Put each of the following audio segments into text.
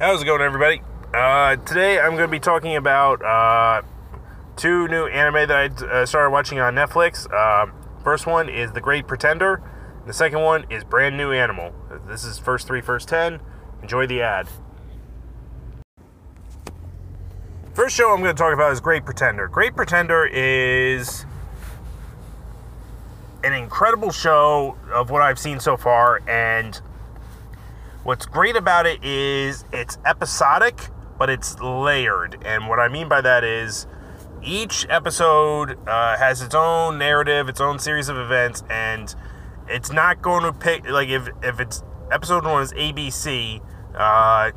How's it going, everybody? Uh, today I'm going to be talking about uh, two new anime that I uh, started watching on Netflix. Um, first one is The Great Pretender. The second one is Brand New Animal. This is first three, first ten. Enjoy the ad. First show I'm going to talk about is Great Pretender. Great Pretender is an incredible show of what I've seen so far, and What's great about it is it's episodic, but it's layered. And what I mean by that is each episode uh, has its own narrative, its own series of events, and it's not going to pick, like, if, if it's episode one is ABC, uh,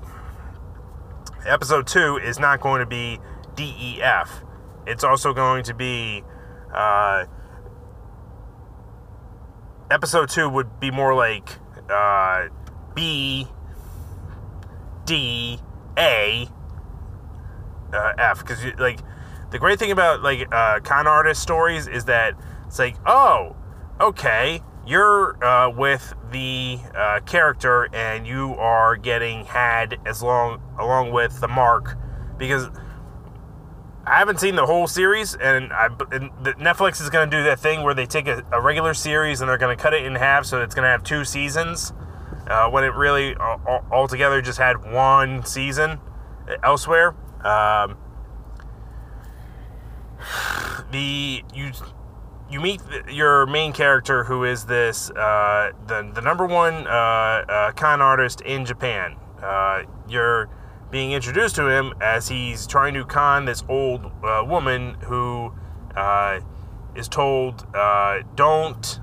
episode two is not going to be DEF. It's also going to be, uh, episode two would be more like, uh, B, D, A, uh, F. Because like the great thing about like uh, con artist stories is that it's like, oh, okay, you're uh, with the uh, character and you are getting had as long along with the mark because. I haven't seen the whole series, and, I, and Netflix is going to do that thing where they take a, a regular series and they're going to cut it in half, so it's going to have two seasons uh, when it really altogether just had one season elsewhere. Um, the you you meet your main character who is this uh, the the number one uh, uh con artist in Japan. Uh, you're being introduced to him as he's trying to con this old uh, woman who is told don't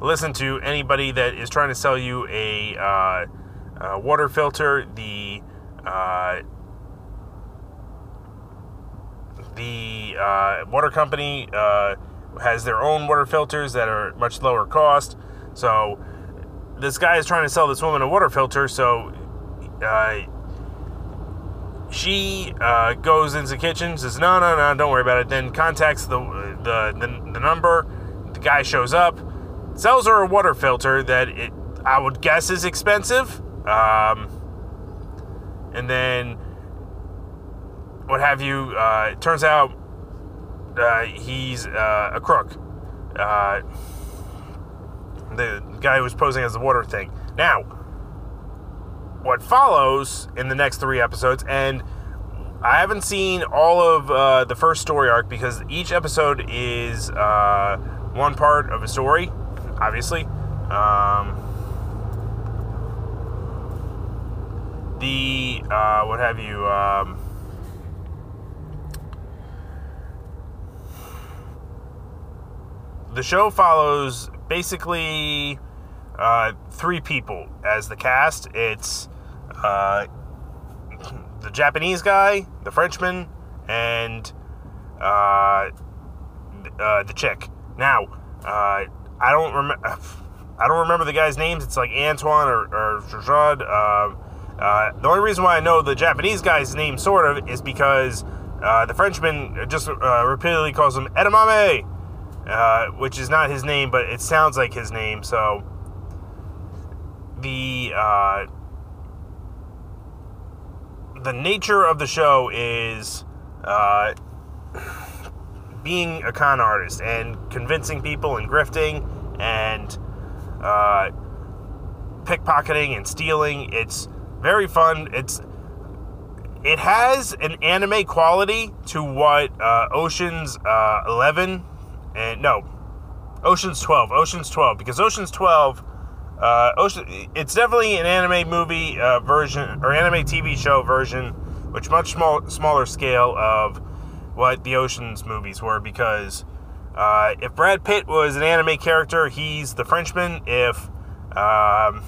listen to anybody that is trying to sell you a, uh, a water filter. The uh, the uh, water company uh, has their own water filters that are much lower cost. So this guy is trying to sell this woman a water filter. So uh, she uh, goes into the kitchen, says, "No, no, no, don't worry about it." Then contacts the the, the, the number. The guy shows up sells her a water filter that it, I would guess is expensive. Um, and then what have you? Uh, it turns out uh, he's uh, a crook. Uh, the guy who was posing as the water thing. Now, what follows in the next three episodes, and I haven't seen all of uh, the first story arc because each episode is uh, one part of a story obviously. Um, the uh, what have you? Um, the show follows basically uh, three people as the cast. It's uh, the Japanese guy, the Frenchman, and uh, uh the chick. Now, uh, I don't remember. I don't remember the guy's names. It's like Antoine or, or. Um, uh, the only reason why I know the Japanese guy's name, sort of, is because uh, the Frenchman just uh, repeatedly calls him Edamame, uh, which is not his name, but it sounds like his name. So the uh, the nature of the show is uh, being a con artist and convincing people and grifting and uh, pickpocketing and stealing. It's very fun. It's it has an anime quality to what uh, Ocean's uh, Eleven and no, Ocean's Twelve. Ocean's Twelve because Ocean's Twelve. Uh, Ocean, it's definitely an anime movie uh, version or anime TV show version, which much small, smaller scale of what the Ocean's movies were because uh, if Brad Pitt was an anime character, he's the Frenchman. If um,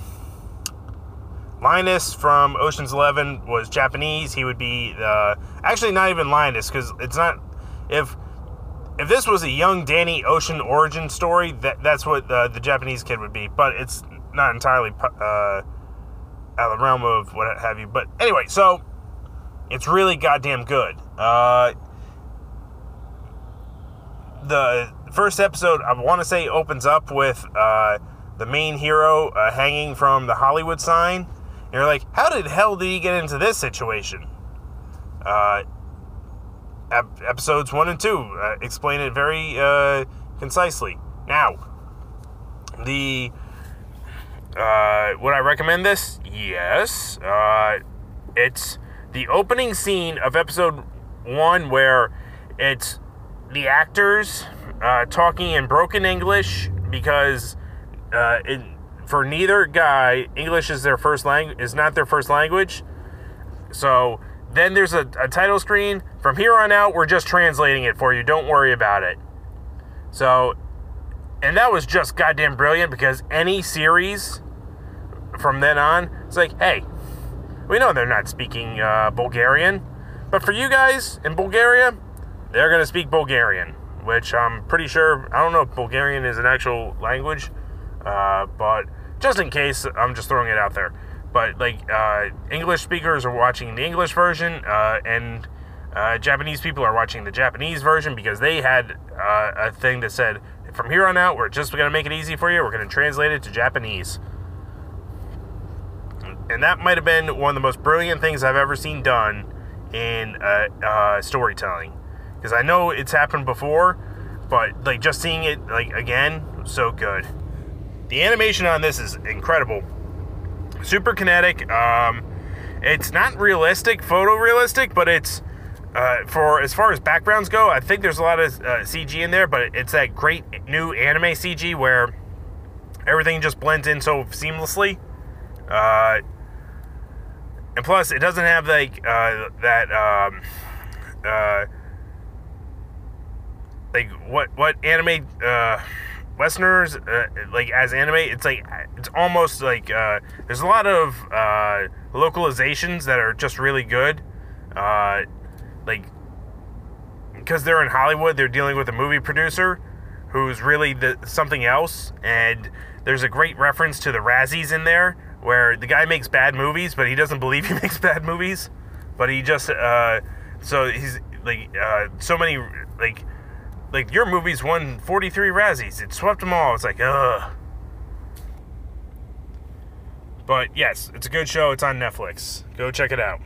Linus from Ocean's Eleven was Japanese, he would be uh, actually not even Linus because it's not. If if this was a young Danny Ocean origin story, that that's what the, the Japanese kid would be. But it's not entirely uh, out of the realm of what have you. But anyway, so it's really goddamn good. Uh, the first episode, I want to say, opens up with uh, the main hero uh, hanging from the Hollywood sign, And you're like, how did hell did he get into this situation? Uh, ep- episodes one and two uh, explain it very uh, concisely. Now, the uh, would I recommend this? Yes. It's the opening scene of episode one where it's the actors uh, talking in broken English because uh, it, for neither guy, English is their first language is not their first language. So then there's a, a title screen. From here on out, we're just translating it for you. Don't worry about it. So, and that was just goddamn brilliant because any series from then on, it's like, hey, we know they're not speaking uh, Bulgarian, but for you guys in Bulgaria, they're going to speak Bulgarian, which I'm pretty sure, I don't know if Bulgarian is an actual language, uh, but just in case, I'm just throwing it out there. But like uh, English speakers are watching the English version, uh, and uh, Japanese people are watching the Japanese version because they had uh, a thing that said, from here on out, we're just going to make it easy for you. We're going to translate it to Japanese. And that might have been one of the most brilliant things I've ever seen done in uh, storytelling. Because I know it's happened before, but like just seeing it like again, so good. The animation on this is incredible. Super kinetic. Um, it's not realistic, photorealistic, but it's uh, for as far as backgrounds go. I think there's a lot of uh, CG in there, but it's that great new anime CG where everything just blends in so seamlessly. Uh, and plus, it doesn't have like uh, that. Um, uh, like what what anime uh, Westerners uh, like as anime, it's like it's almost like uh, there's a lot of uh, localizations that are just really good. Uh, like because they're in Hollywood, they're dealing with a movie producer who's really the, something else, and there's a great reference to the Razzies in there where the guy makes bad movies, but he doesn't believe he makes bad movies, but he just uh, so he's like uh, so many like like your movie's won 43 Razzies. It swept them all. It's like, ugh. But yes, it's a good show. It's on Netflix. Go check it out.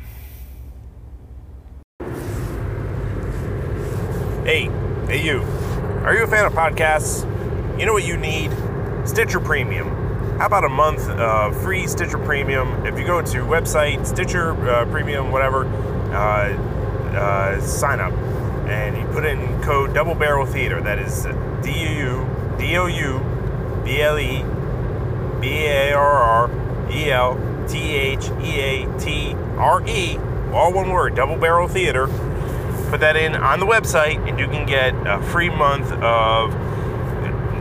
Hey, hey you. Are you a fan of podcasts? You know what you need? Stitcher Premium. How about a month of free Stitcher Premium? If you go to website Stitcher uh, Premium, whatever, uh, uh, sign up and you put in code Double Barrel Theater. That is D U D O U B L E B A R R E L T H E A T R E, all one word, Double Barrel Theater. Put that in on the website, and you can get a free month of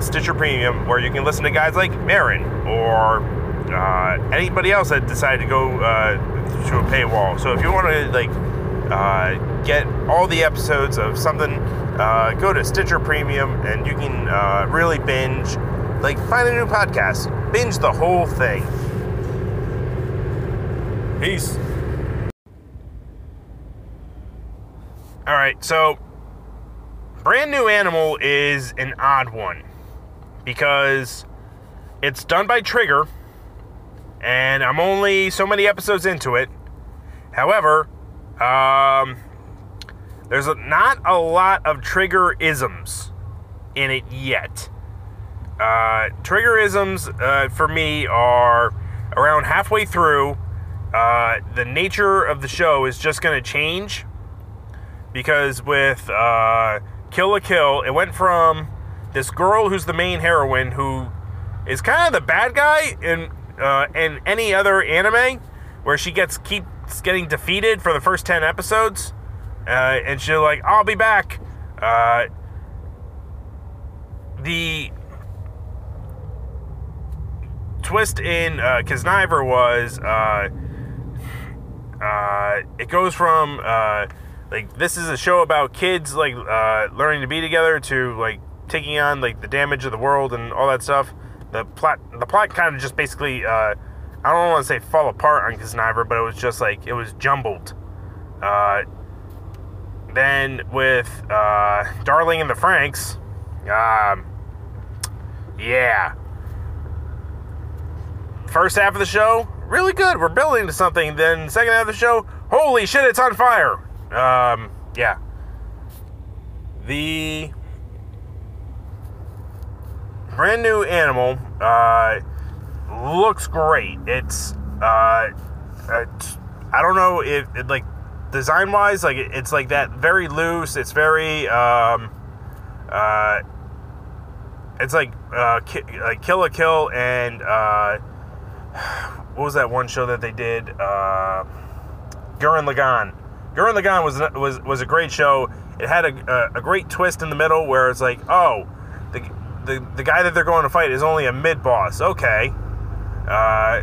Stitcher Premium, where you can listen to guys like Marin or uh, anybody else that decided to go uh, to a paywall. So if you want to like uh, get all the episodes of something, uh, go to Stitcher Premium and you can uh, really binge, like, find a new podcast, binge the whole thing. Peace. All right, so Brand New Animal is an odd one because it's done by Trigger and I'm only so many episodes into it. However, um, there's a, not a lot of trigger isms in it yet. Uh, trigger isms uh, for me are around halfway through. Uh, the nature of the show is just going to change because with uh, Kill la Kill, it went from this girl who's the main heroine who is kind of the bad guy in uh, in any other anime where she gets keeps getting defeated for the first 10 episodes uh, and she's like i'll be back uh, the twist in uh, Kiznaiver was uh, uh, it goes from uh, like this is a show about kids like learning to be together to like taking on like the damage of the world and all that stuff. The plot the plot kind of just basically I don't want to say fall apart on Kiznaiver, but it was just like it was jumbled. Uh, then with uh, Darling and the Franxx, um, yeah. First half of the show, really good. We're building to something. Then second half of the show, holy shit, it's on fire. Um, yeah. The brand new animal uh, looks great. It's, uh, it's I don't know if it, like design wise, like it, it's like that very loose. It's very um, uh, it's like uh, ki- like Kill la Kill and uh, what was that one show that they did? Uh, Gurren Lagann. Gurren Lagann was was was a great show. It had a, a, a great twist in the middle where it's like, oh, the, the the guy that they're going to fight is only a mid boss. Okay. Uh,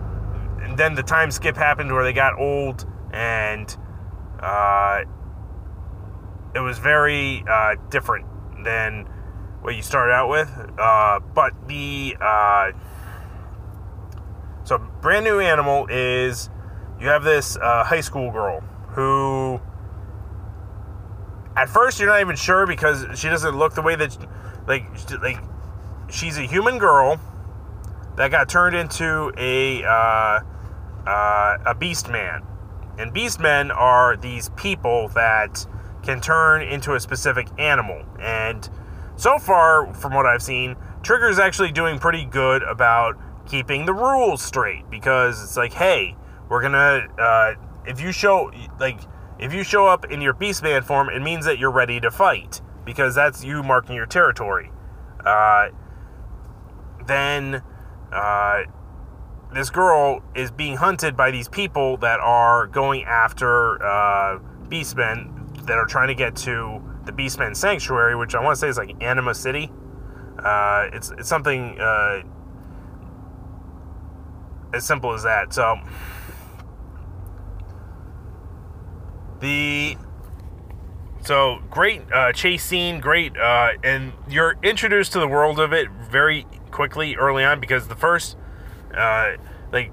and then the time skip happened where they got old and uh, it was very uh, different than what you started out with. Uh, but the uh, so brand new animal is you have this uh, high school girl who at first you're not even sure because she doesn't look the way that like like she's a human girl that got turned into a uh, uh, a beast man and beast men are these people that can turn into a specific animal. And so far, from what I've seen, Trigger's actually doing pretty good about keeping the rules straight because it's like, hey, we're gonna, uh, if you show, like, if you show up in your beast man form, it means that you're ready to fight because that's you marking your territory. Uh, then, uh, this girl is being hunted by these people that are going after uh, beastmen that are trying to get to the Beastmen Sanctuary, which I want to say is like Anima City. Uh, it's it's something uh, as simple as that. So the so great uh, chase scene, great, uh, and you're introduced to the world of it very quickly early on because the first uh, like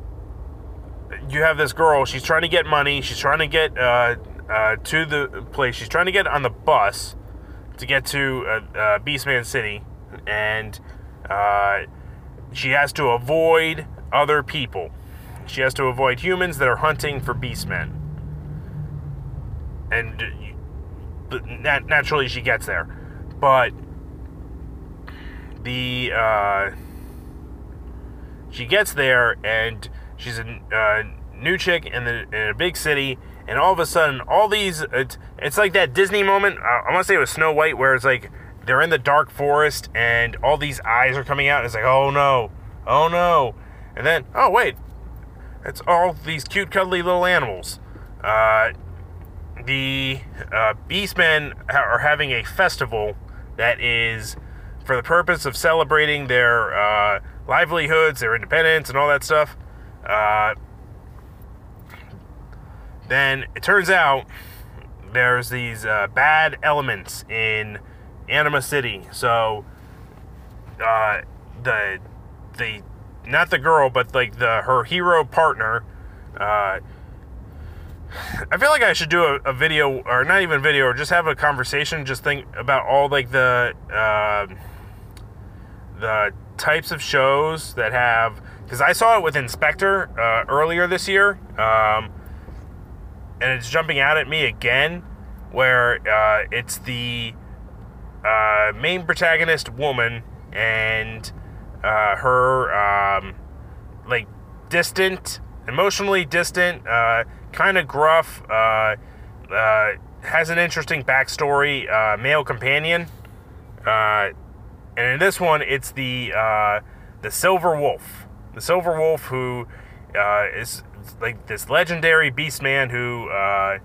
you have this girl. She's trying to get money. She's trying to get uh, uh, to the place. She's trying to get on the bus to get to uh, uh Beastman City, and uh, she has to avoid other people. She has to avoid humans that are hunting for beastmen, and naturally she gets there, but the uh, she gets there and she's a uh, new chick in, the, in a big city and all of a sudden all these it's, it's like that disney moment uh, i want to say it was snow white where it's like they're in the dark forest and all these eyes are coming out and it's like oh no oh no. And then oh wait it's all these cute cuddly little animals. Uh, the uh, beastmen are having a festival that is for the purpose of celebrating their uh, livelihoods, their independence, and all that stuff. Uh, then it turns out there's these uh, bad elements in Anima City. So uh, the the not the girl, but like the her hero partner. Uh, I feel like I should do a, a, video, or not even video, or just have a conversation. Just think about all like the uh, the types of shows that have because I saw it with Inspector uh, earlier this year, um, and it's jumping out at me again, where uh, it's the uh, main protagonist woman and uh, her um, like distant, emotionally distant, uh, kind of gruff, uh, has an interesting backstory, male companion and in this one, it's the uh, the Silver Wolf. The Silver Wolf, who uh, is like this legendary beast man who uh,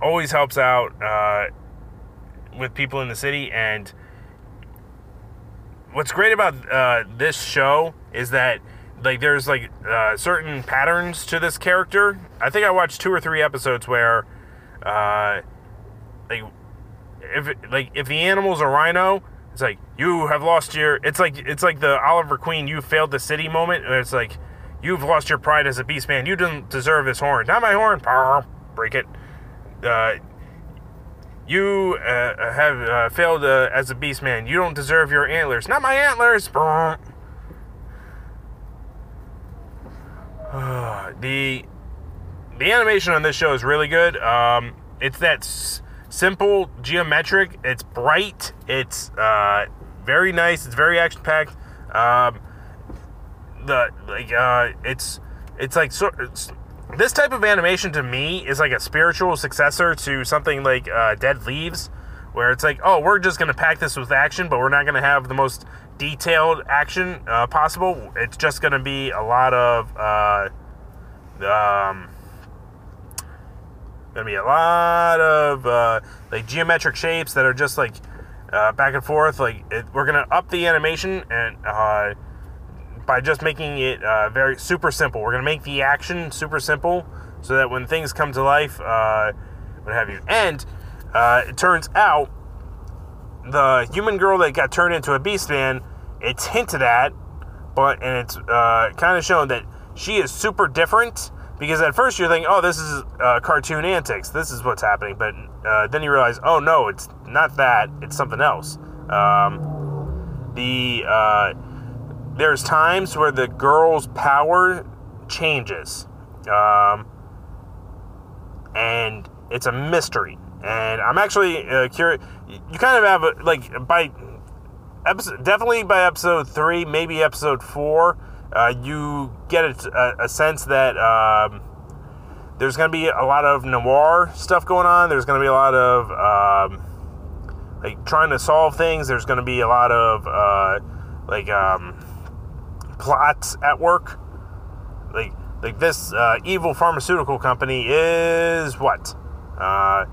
always helps out uh, with people in the city. And what's great about uh, this show is that like there's like uh, certain patterns to this character. I think I watched two or three episodes where like if like if the animal's a rhino it's like you have lost your. It's like it's like the Oliver Queen "you failed the city" moment. And It's like you've lost your pride as a beast man. You didn't deserve this horn. Not my horn. Break it. Uh, you uh, have uh, failed uh, as a beast man. You don't deserve your antlers. Not my antlers. the the animation on this show is really good. Um, it's that simple geometric. It's bright. It's uh, very nice. It's very action packed. Um, the like uh, it's it's like so, it's, this type of animation to me is like a spiritual successor to something like uh, Dead Leaves, where it's like, oh, we're just gonna pack this with action, but we're not gonna have the most detailed action uh, possible. It's just gonna be a lot of uh, um, gonna be a lot of uh, like geometric shapes that are just like uh, back and forth. Like it, we're gonna up the animation and uh, by just making it uh, very super simple. We're gonna make the action super simple so that when things come to life, uh, what have you. And uh, it turns out the human girl that got turned into a beast man, it's hinted at, but and it's kind of shown that she is super different. Because at first you're thinking, oh, this is uh, cartoon antics. This is what's happening. But uh, then you realize, oh no, it's not that. It's something else. Um, the uh, there's times where the girl's power changes, um, and it's a mystery. And I'm actually uh, curious. You kind of have a, like by episode, definitely by episode three, maybe episode four, uh, you get a, a sense that um, there's going to be a lot of noir stuff going on. There's going to be a lot of um, like trying to solve things. There's going to be a lot of uh, like um, plots at work. Like like this uh, evil pharmaceutical company is what. Uh,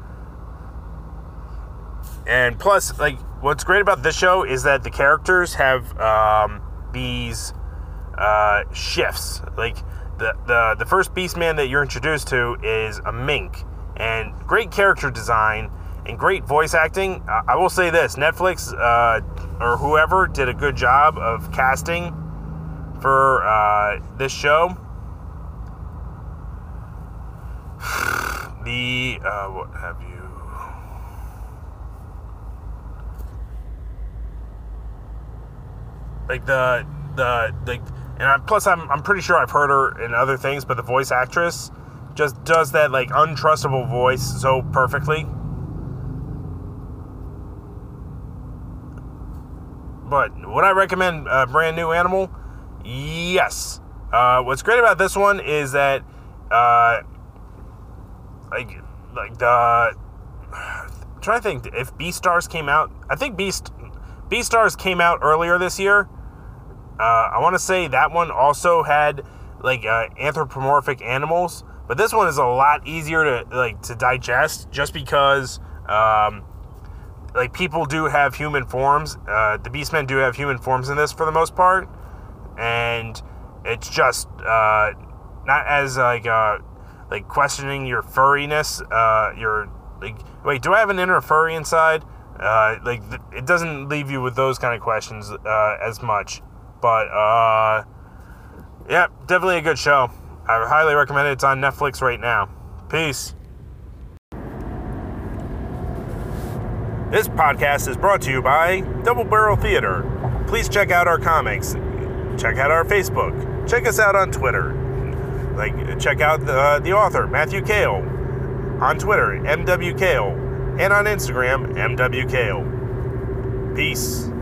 and plus, like, what's great about this show is that the characters have um, these uh, shifts. Like, the, the, the first Beastman that you're introduced to is a mink, and great character design and great voice acting. Uh, I will say this Netflix uh, or whoever did a good job of casting for uh, this show. The, uh, what have you? like the the like and I, plus I'm I'm pretty sure I've heard her in other things, but the voice actress just does that like untrustable voice so perfectly. But would I recommend a brand new animal? Yes. Uh, what's great about this one is that uh, like like the I'm trying to think if Beastars came out. I think Beast Beastars came out earlier this year. Uh, I want to say that one also had like uh, anthropomorphic animals, but this one is a lot easier to like to digest just because um, like people do have human forms. Uh, the Beastmen do have human forms in this for the most part, and it's just uh, not as like uh, like questioning your furriness. Uh, your like, wait, do I have an inner furry inside? Uh, like th- it doesn't leave you with those kind of questions uh, as much. But uh, yeah, definitely a good show. I highly recommend it. It's on Netflix right now. Peace. This podcast is brought to you by Double Barrel Theater. Please check out our comics. Check out our Facebook. Check us out on Twitter. Like check out the, uh, the author Matthew Kale on Twitter MW Kale and on Instagram MW Kale. Peace.